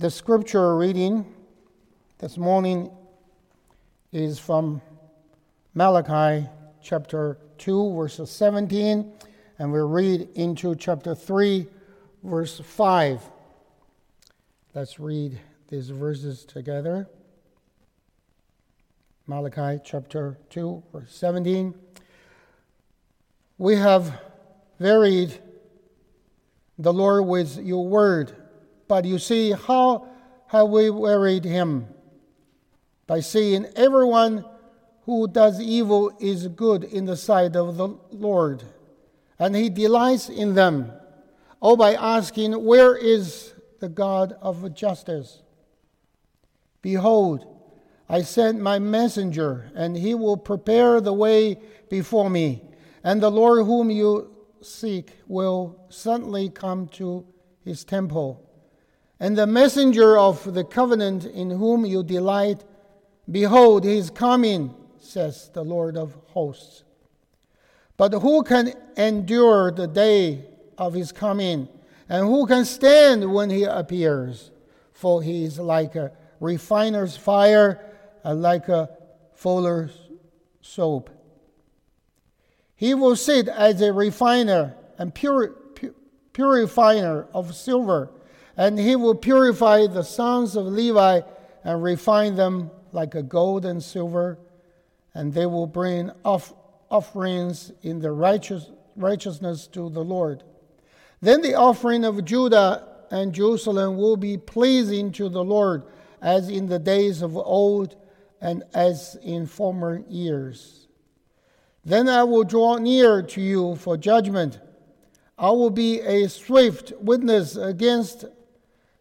The scripture reading this morning is from Malachi chapter 2, verse 17, and we read into chapter 3, verse 5. Let's read these verses together. Malachi chapter 2, verse 17. We have varied the Lord with your word but you see, how have we wearied him? By saying, Everyone who does evil is good in the sight of the Lord, and he delights in them. Or by asking, Where is the God of justice? Behold, I send my messenger, and he will prepare the way before me. And the Lord whom you seek will suddenly come to his temple. And the messenger of the covenant in whom you delight, behold, he is coming, says the Lord of hosts. But who can endure the day of his coming? And who can stand when he appears? For he is like a refiner's fire and like a fuller's soap. He will sit as a refiner and pur- purifier of silver and he will purify the sons of Levi and refine them like a gold and silver, and they will bring off offerings in the righteous, righteousness to the Lord. Then the offering of Judah and Jerusalem will be pleasing to the Lord, as in the days of old and as in former years. Then I will draw near to you for judgment. I will be a swift witness against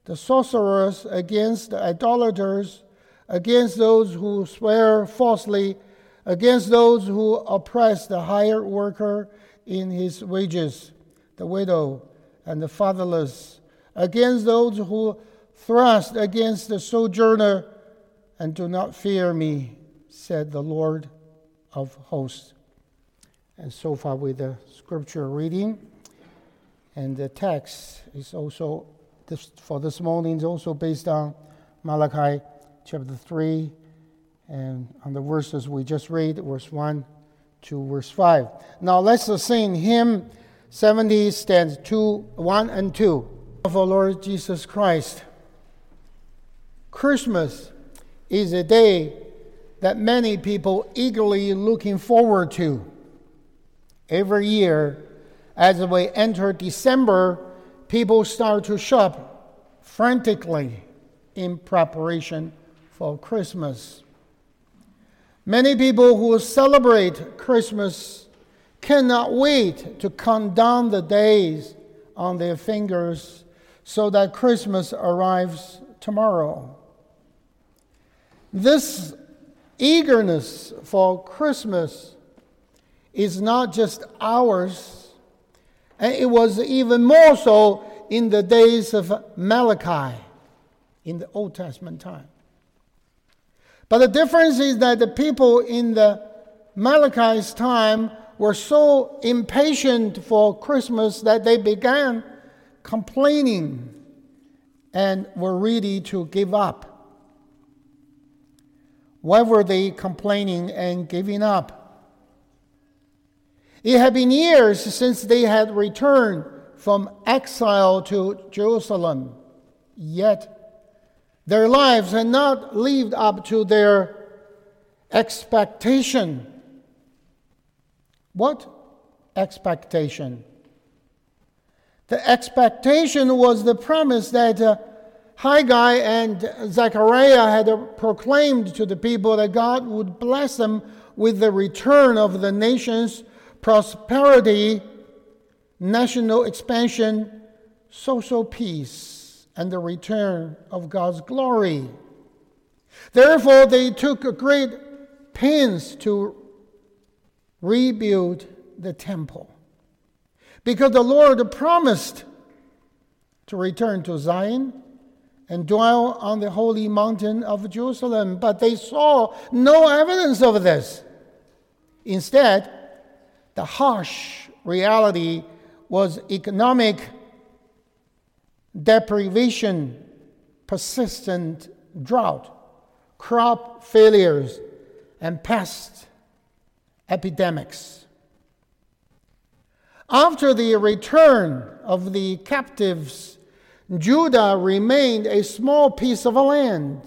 the sorcerers, against the idolaters, against those who swear falsely, against those who oppress the hired worker in his wages, the widow and the fatherless, against those who thrust against the sojourner, and do not fear me, said the Lord of hosts. And so far with the scripture reading, and the text is also this, for this morning is also based on Malachi chapter 3 and on the verses we just read, verse 1 to verse 5. Now let's sing hymn 70, stands 2, 1 and 2 of our Lord Jesus Christ. Christmas is a day that many people eagerly looking forward to. Every year, as we enter December, people start to shop frantically in preparation for Christmas. Many people who celebrate Christmas cannot wait to count down the days on their fingers so that Christmas arrives tomorrow. This eagerness for Christmas is not just ours and it was even more so in the days of Malachi in the Old Testament time. But the difference is that the people in the Malachi's time were so impatient for Christmas that they began complaining and were ready to give up. Why were they complaining and giving up? It had been years since they had returned from exile to Jerusalem, yet their lives had not lived up to their expectation. What expectation? The expectation was the promise that uh, Haggai and Zechariah had proclaimed to the people that God would bless them with the return of the nations prosperity, national expansion, social peace, and the return of God's glory. Therefore, they took great pains to rebuild the temple. Because the Lord promised to return to Zion and dwell on the holy mountain of Jerusalem, but they saw no evidence of this. Instead, the harsh reality was economic deprivation, persistent drought, crop failures, and pest epidemics. After the return of the captives, Judah remained a small piece of land.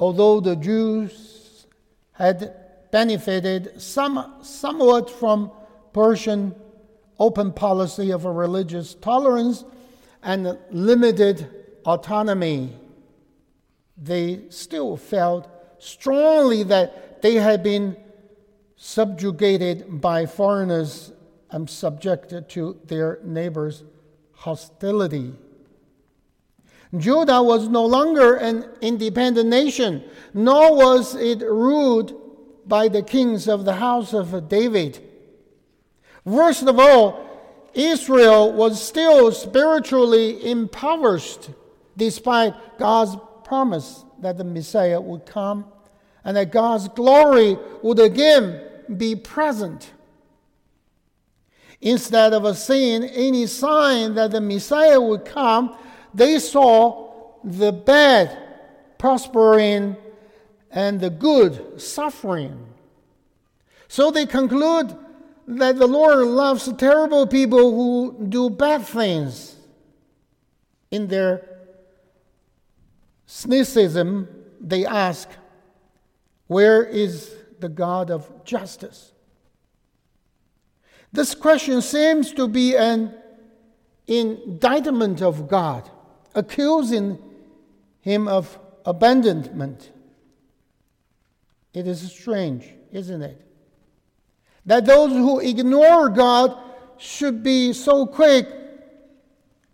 Although the Jews had benefited some, somewhat from Persian open policy of a religious tolerance and limited autonomy, they still felt strongly that they had been subjugated by foreigners and subjected to their neighbors' hostility. Judah was no longer an independent nation, nor was it ruled by the kings of the house of David. First of all, Israel was still spiritually impoverished despite God's promise that the Messiah would come and that God's glory would again be present. Instead of seeing any sign that the Messiah would come, they saw the bad prospering and the good suffering. So they conclude that the Lord loves terrible people who do bad things. In their cynicism, they ask, Where is the God of justice? This question seems to be an indictment of God, accusing him of abandonment. It is strange, isn't it? That those who ignore God should be so quick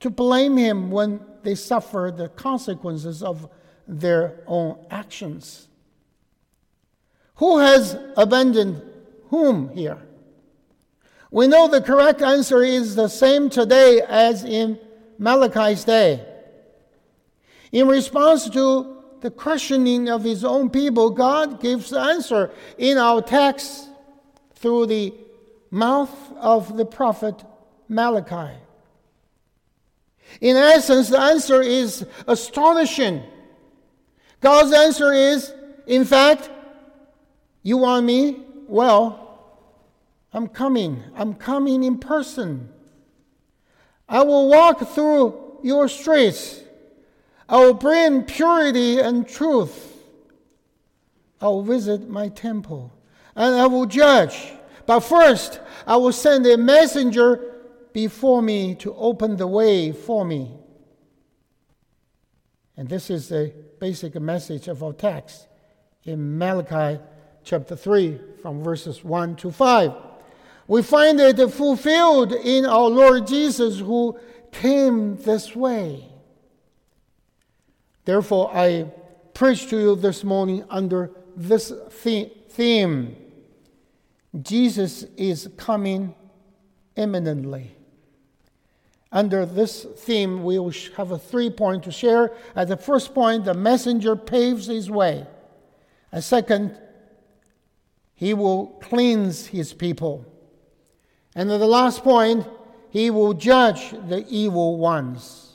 to blame him when they suffer the consequences of their own actions. Who has abandoned whom here? We know the correct answer is the same today as in Malachi's day. In response to the questioning of his own people, God gives the answer in our text through the mouth of the prophet Malachi. In essence, the answer is astonishing. God's answer is, in fact, you want me? Well, I'm coming. I'm coming in person. I will walk through your streets. I will bring purity and truth. I will visit my temple and I will judge. But first, I will send a messenger before me to open the way for me. And this is the basic message of our text in Malachi chapter 3, from verses 1 to 5. We find it fulfilled in our Lord Jesus who came this way. Therefore, I preach to you this morning under this theme Jesus is coming imminently. Under this theme, we will have a three point to share. At the first point, the messenger paves his way. A second, he will cleanse his people. And at the last point, he will judge the evil ones.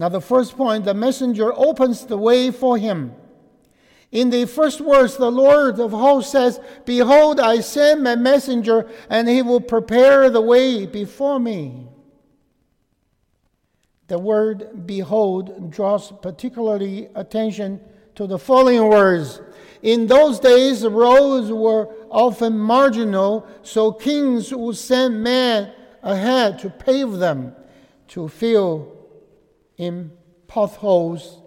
Now, the first point, the messenger opens the way for him. In the first verse, the Lord of hosts says, Behold, I send my messenger, and he will prepare the way before me. The word behold draws particularly attention to the following words. In those days, roads were often marginal, so kings would send men ahead to pave them, to fill in potholes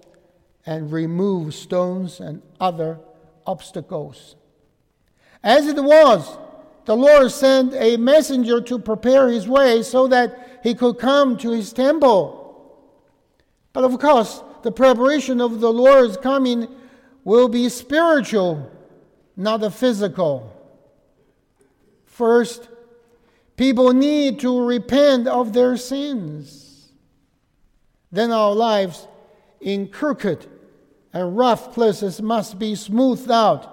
and remove stones and other obstacles. As it was, the Lord sent a messenger to prepare his way so that he could come to his temple. But of course, the preparation of the Lord's coming will be spiritual, not the physical. First, people need to repent of their sins. Then our lives in crooked and rough places must be smoothed out.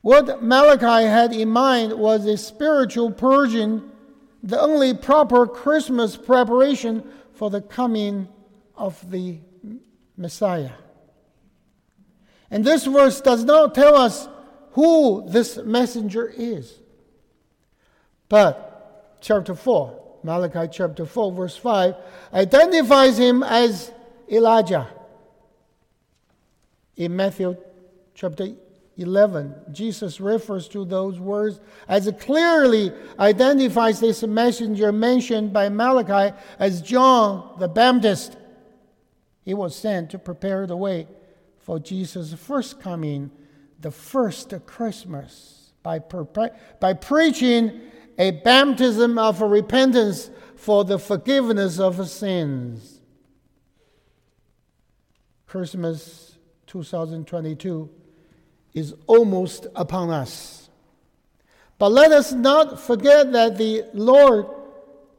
What Malachi had in mind was a spiritual purging the only proper Christmas preparation for the coming of the Messiah. And this verse does not tell us who this messenger is. But chapter 4, Malachi chapter 4, verse 5, identifies him as Elijah. In Matthew chapter 11, Jesus refers to those words as it clearly identifies this messenger mentioned by Malachi as John the Baptist. He was sent to prepare the way for Jesus' first coming, the first Christmas, by, by preaching a baptism of repentance for the forgiveness of sins. Christmas 2022 is almost upon us. But let us not forget that the Lord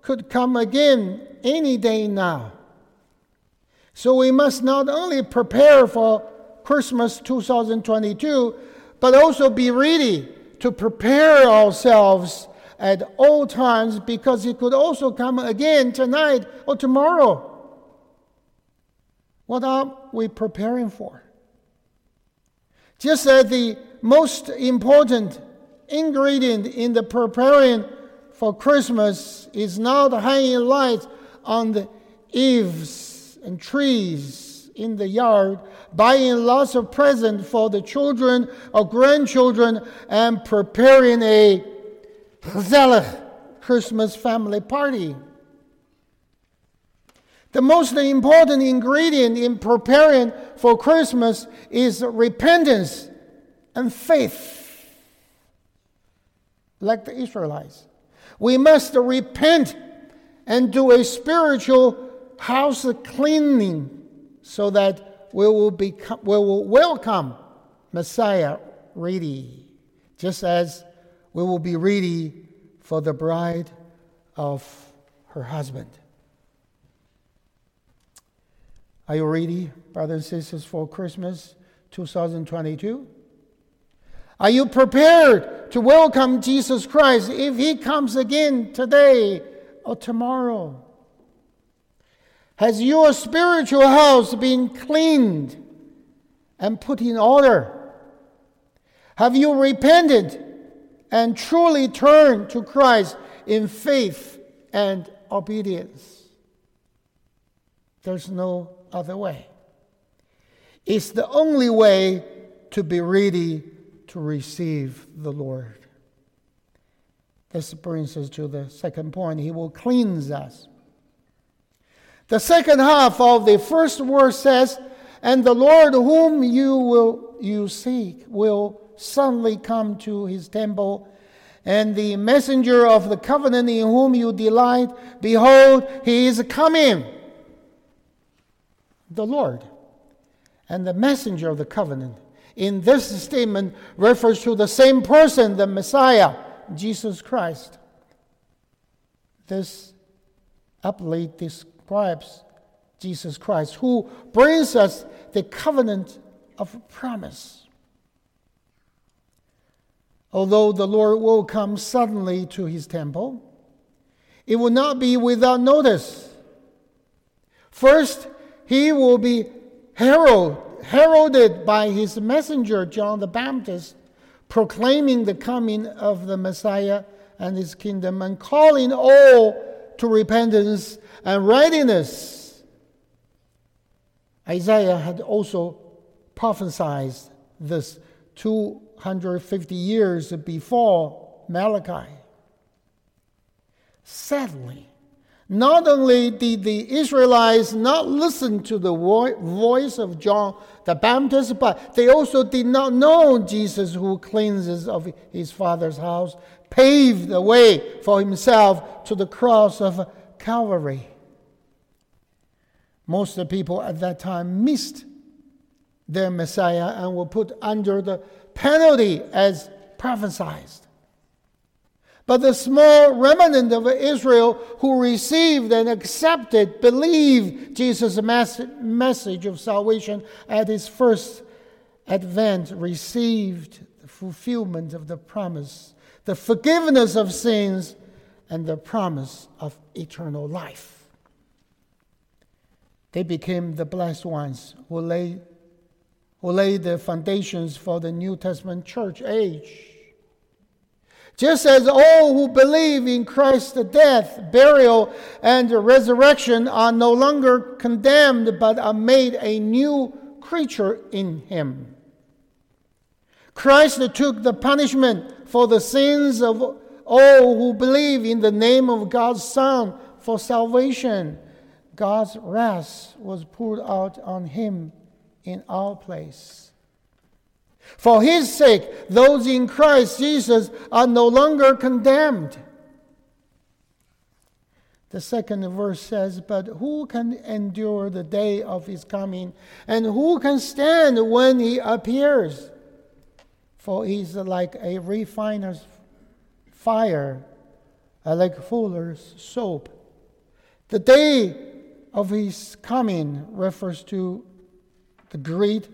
could come again any day now. So we must not only prepare for Christmas 2022, but also be ready to prepare ourselves at all times because He could also come again tonight or tomorrow. What are we preparing for? Just as the most important ingredient in the preparing for Christmas is now the hanging lights on the eaves and trees in the yard, buying lots of presents for the children or grandchildren, and preparing a gezellig Christmas family party. The most important ingredient in preparing for Christmas is repentance and faith. Like the Israelites, we must repent and do a spiritual house cleaning so that we will, become, we will welcome Messiah ready, just as we will be ready for the bride of her husband. Are you ready, brothers and sisters, for Christmas 2022? Are you prepared to welcome Jesus Christ if he comes again today or tomorrow? Has your spiritual house been cleaned and put in order? Have you repented and truly turn to Christ in faith and obedience? There's no other way. It's the only way to be ready to receive the Lord. This brings us to the second point. He will cleanse us. The second half of the first verse says, And the Lord whom you will you seek will suddenly come to his temple, and the messenger of the covenant in whom you delight, behold, he is coming the Lord and the messenger of the covenant. In this statement refers to the same person, the Messiah, Jesus Christ. This aptly describes Jesus Christ, who brings us the covenant of promise. Although the Lord will come suddenly to his temple, it will not be without notice. First, he will be herald, heralded by his messenger, John the Baptist, proclaiming the coming of the Messiah and his kingdom and calling all to repentance and readiness. Isaiah had also prophesied this 250 years before Malachi. Sadly, not only did the Israelites not listen to the voice of John the Baptist, but they also did not know Jesus who cleanses of his father's house, paved the way for himself to the cross of Calvary. Most of the people at that time missed their Messiah and were put under the penalty as prophesied. But the small remnant of Israel who received and accepted, believed Jesus' message of salvation at his first advent, received the fulfillment of the promise, the forgiveness of sins, and the promise of eternal life. They became the blessed ones who laid, who laid the foundations for the New Testament church age. Just as all who believe in Christ's death, burial, and resurrection are no longer condemned but are made a new creature in Him. Christ took the punishment for the sins of all who believe in the name of God's Son for salvation. God's wrath was poured out on Him in our place. For his sake, those in Christ Jesus are no longer condemned. The second verse says, But who can endure the day of his coming? And who can stand when he appears? For he's like a refiner's fire, uh, like fuller's soap. The day of his coming refers to the great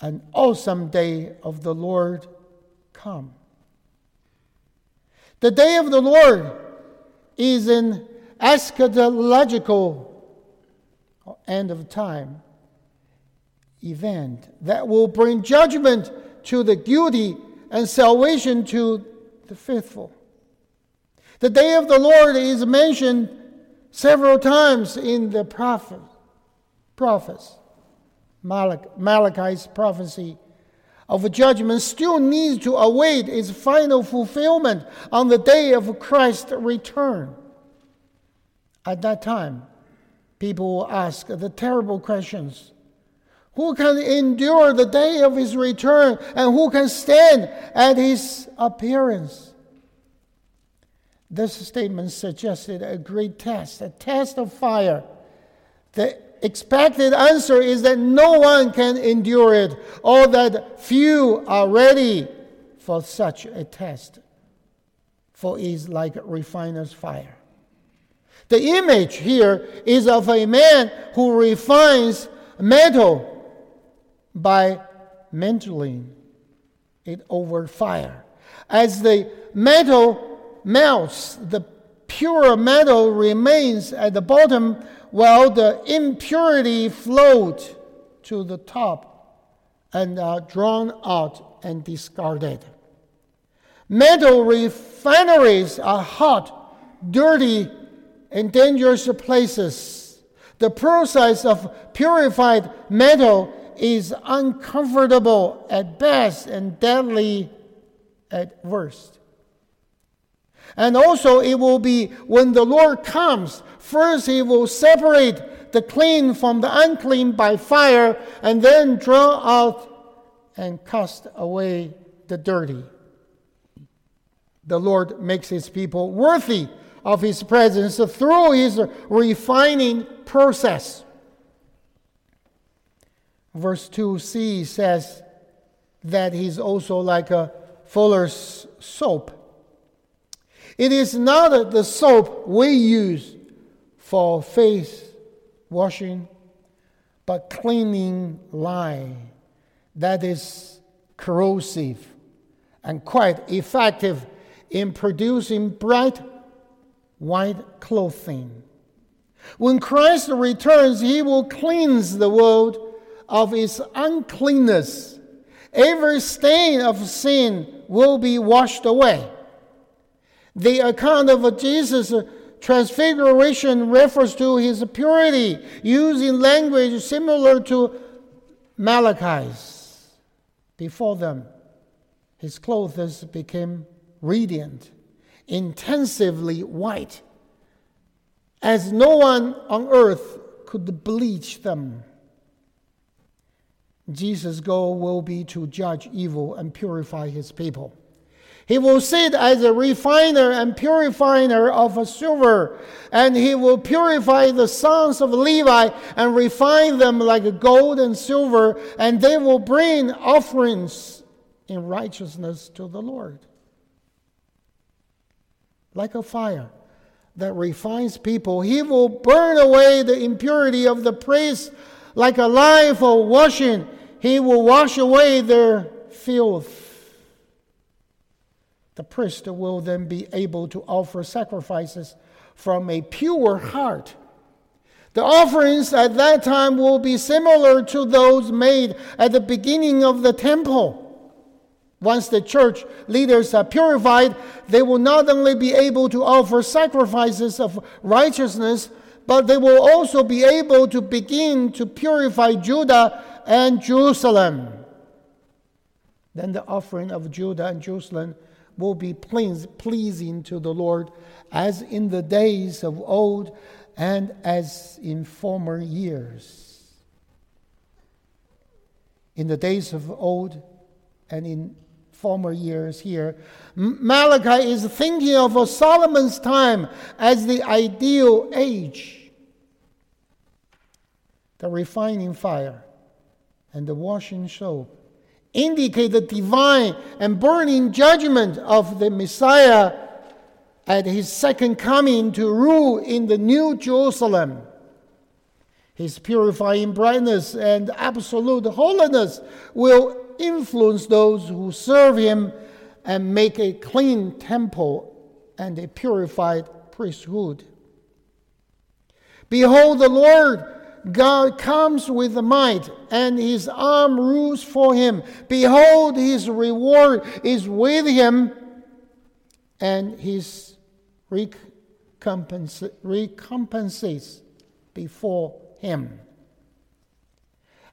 an awesome day of the Lord come. The day of the Lord is an eschatological end of time event that will bring judgment to the guilty and salvation to the faithful. The day of the Lord is mentioned several times in the prophet, prophets. Malachi's prophecy of judgment still needs to await its final fulfillment on the day of Christ's return. At that time, people will ask the terrible questions Who can endure the day of his return, and who can stand at his appearance? This statement suggested a great test, a test of fire. The expected answer is that no one can endure it, or that few are ready for such a test. For it is like refiner's fire. The image here is of a man who refines metal by mantling it over fire. As the metal melts, the pure metal remains at the bottom while the impurity float to the top and are drawn out and discarded. Metal refineries are hot, dirty, and dangerous places. The process of purified metal is uncomfortable at best and deadly at worst. And also, it will be when the Lord comes, first He will separate the clean from the unclean by fire, and then draw out and cast away the dirty. The Lord makes His people worthy of His presence through His refining process. Verse 2c says that He's also like a fuller's soap it is not the soap we use for face washing, but cleaning lye that is corrosive and quite effective in producing bright white clothing. When Christ returns, he will cleanse the world of its uncleanness. Every stain of sin will be washed away. The account of Jesus' transfiguration refers to his purity, using language similar to Malachi's. Before them, his clothes became radiant, intensively white, as no one on earth could bleach them. Jesus' goal will be to judge evil and purify his people. He will sit as a refiner and purifier of silver, and he will purify the sons of Levi and refine them like gold and silver, and they will bring offerings in righteousness to the Lord. Like a fire that refines people, he will burn away the impurity of the priests like a lye for washing. He will wash away their filth The priest will then be able to offer sacrifices from a pure heart. The offerings at that time will be similar to those made at the beginning of the temple. Once the church leaders are purified, they will not only be able to offer sacrifices of righteousness, but they will also be able to begin to purify Judah and Jerusalem. Then the offering of Judah and Jerusalem will be pleasing to the Lord as in the days of old and as in former years. In the days of old and in former years here, Malachi is thinking of Solomon's time as the ideal age. The refining fire and the washing soap indicate the divine and burning judgment of the Messiah at his second coming to rule in the New Jerusalem. His purifying brightness and absolute holiness will influence those who serve him and make a clean temple and a purified priesthood. Behold, the Lord God comes with might, and his arm rules for him. Behold, his reward is with him, and his recompense, recompenses before him.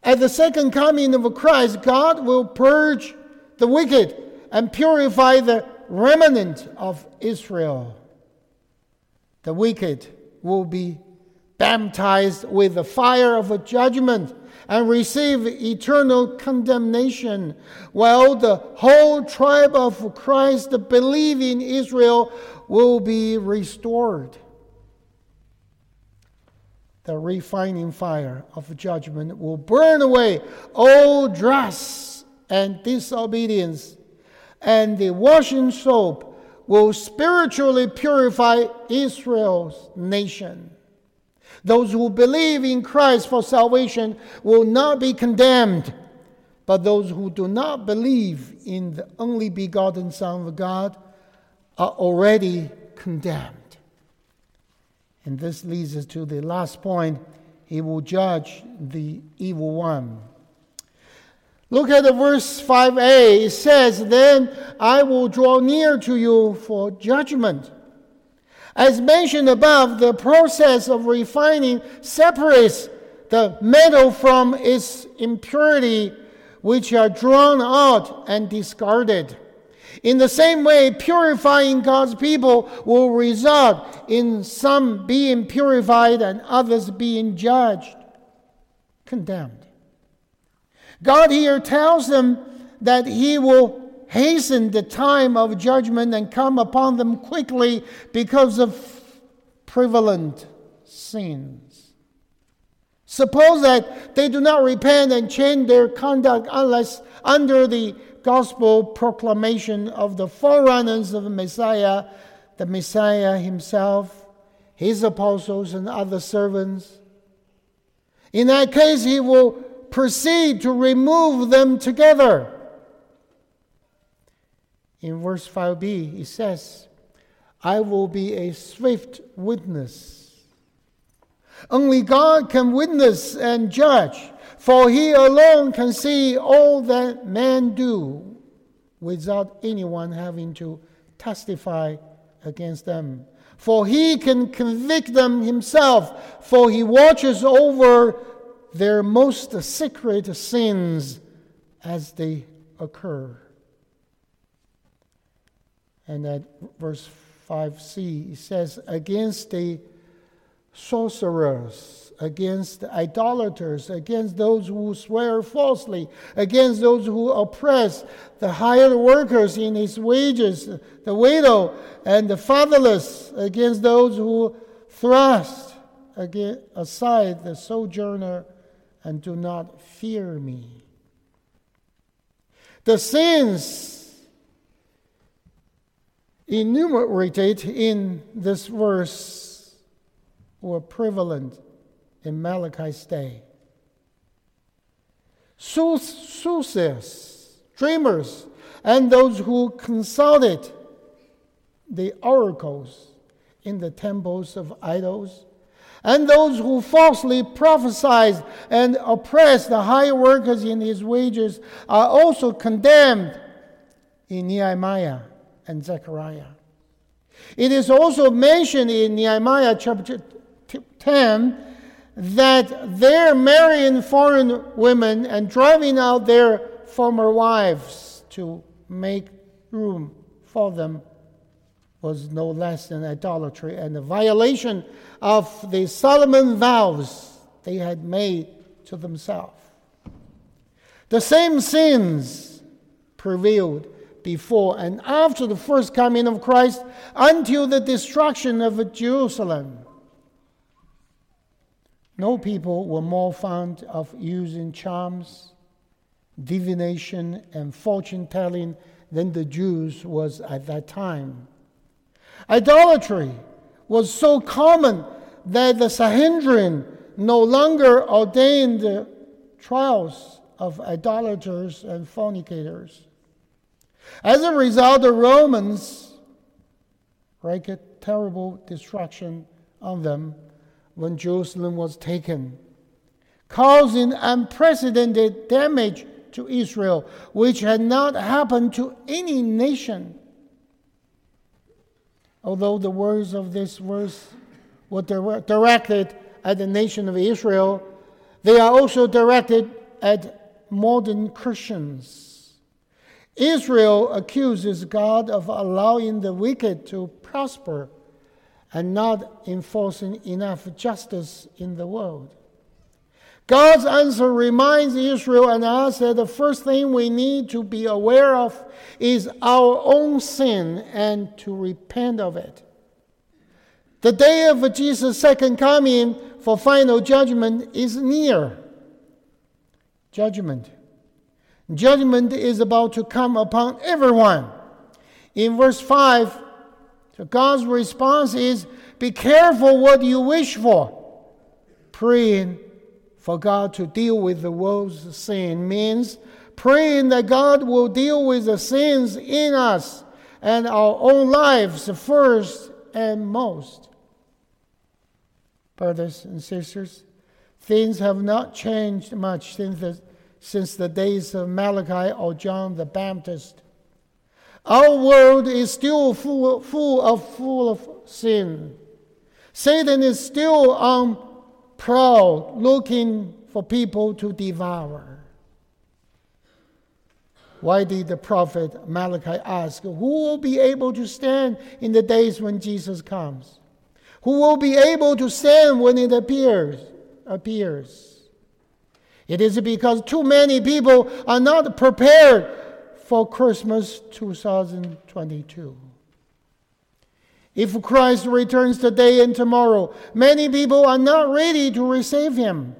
At the second coming of Christ, God will purge the wicked and purify the remnant of Israel. The wicked will be baptized with the fire of judgment and receive eternal condemnation, while the whole tribe of Christ, believing Israel, will be restored. The refining fire of judgment will burn away all dross and disobedience, and the washing soap will spiritually purify Israel's nation. Those who believe in Christ for salvation will not be condemned, but those who do not believe in the only begotten Son of God are already condemned. And this leads us to the last point He will judge the evil one. Look at the verse 5a. It says, Then I will draw near to you for judgment. As mentioned above, the process of refining separates the metal from its impurity, which are drawn out and discarded. In the same way, purifying God's people will result in some being purified and others being judged, condemned. God here tells them that He will hasten the time of judgment and come upon them quickly because of prevalent sins. Suppose that they do not repent and change their conduct unless under the gospel proclamation of the forerunners of the Messiah, the Messiah himself, his apostles, and other servants. In that case, he will proceed to remove them together in verse 5b, it says, I will be a swift witness. Only God can witness and judge, for He alone can see all that men do without anyone having to testify against them. For He can convict them Himself, for He watches over their most secret sins as they occur. And at verse 5c, it says, Against the sorcerers, against the idolaters, against those who swear falsely, against those who oppress the hired workers in his wages, the widow and the fatherless, against those who thrust aside the sojourner and do not fear me. The sins enumerated in this verse were prevalent in Malachi's day. Soothsayers, dreamers, and those who consulted the oracles in the temples of idols, and those who falsely prophesied and oppressed the higher workers in his wages are also condemned in Nehemiah and Zechariah. It is also mentioned in Nehemiah chapter 10 that they're marrying foreign women and driving out their former wives to make room for them was no less than idolatry and a violation of the Solomon vows they had made to themselves. The same sins prevailed before and after the first coming of Christ until the destruction of Jerusalem. No people were more fond of using charms, divination, and fortune telling than the Jews was at that time. Idolatry was so common that the Sanhedrin no longer ordained trials of idolaters and fornicators. As a result, the Romans wreaked terrible destruction on them when Jerusalem was taken, causing unprecedented damage to Israel, which had not happened to any nation. Although the words of this verse were directed at the nation of Israel, they are also directed at modern Christians. Israel accuses God of allowing the wicked to prosper and not enforcing enough justice in the world. God's answer reminds Israel and us that the first thing we need to be aware of is our own sin and to repent of it. The day of Jesus' second coming for final judgment is near. Judgment. Judgment is about to come upon everyone. In verse 5, God's response is be careful what you wish for. Praying for God to deal with the world's sin means praying that God will deal with the sins in us and our own lives first and most. Brothers and sisters, things have not changed much since the, since the days of Malachi or John the Baptist. Our world is still full, full of full of sin. Satan is still on prowl, looking for people to devour. Why did the prophet Malachi ask, Who will be able to stand in the days when Jesus comes? Who will be able to stand when it appears? appears? It is because too many people are not prepared for Christmas 2022. If Christ returns today and tomorrow, many people are not ready to receive him.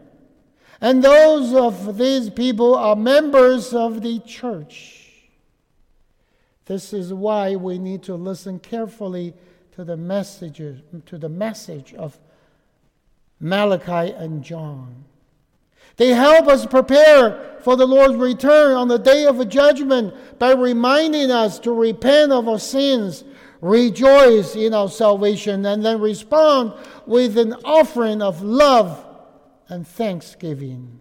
And those of these people are members of the church. This is why we need to listen carefully to the messages to the message of Malachi and John. They help us prepare for the Lord's return on the day of judgment by reminding us to repent of our sins, rejoice in our salvation, and then respond with an offering of love and thanksgiving.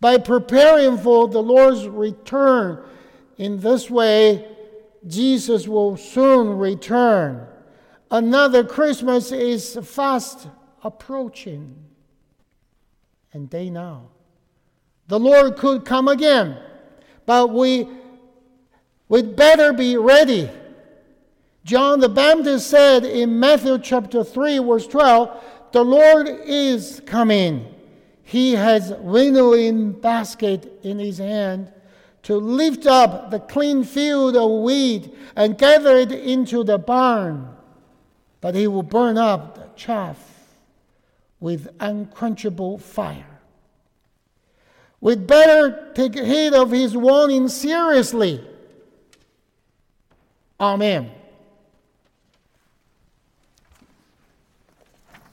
By preparing for the Lord's return in this way, Jesus will soon return. Another Christmas is fast approaching and day now. The Lord could come again, but we would better be ready. John the Baptist said in Matthew chapter 3, verse 12, The Lord is coming. He has winnowing basket in his hand to lift up the clean field of wheat and gather it into the barn. But he will burn up the chaff with unquenchable fire. We'd better take heed of his warning seriously. Amen.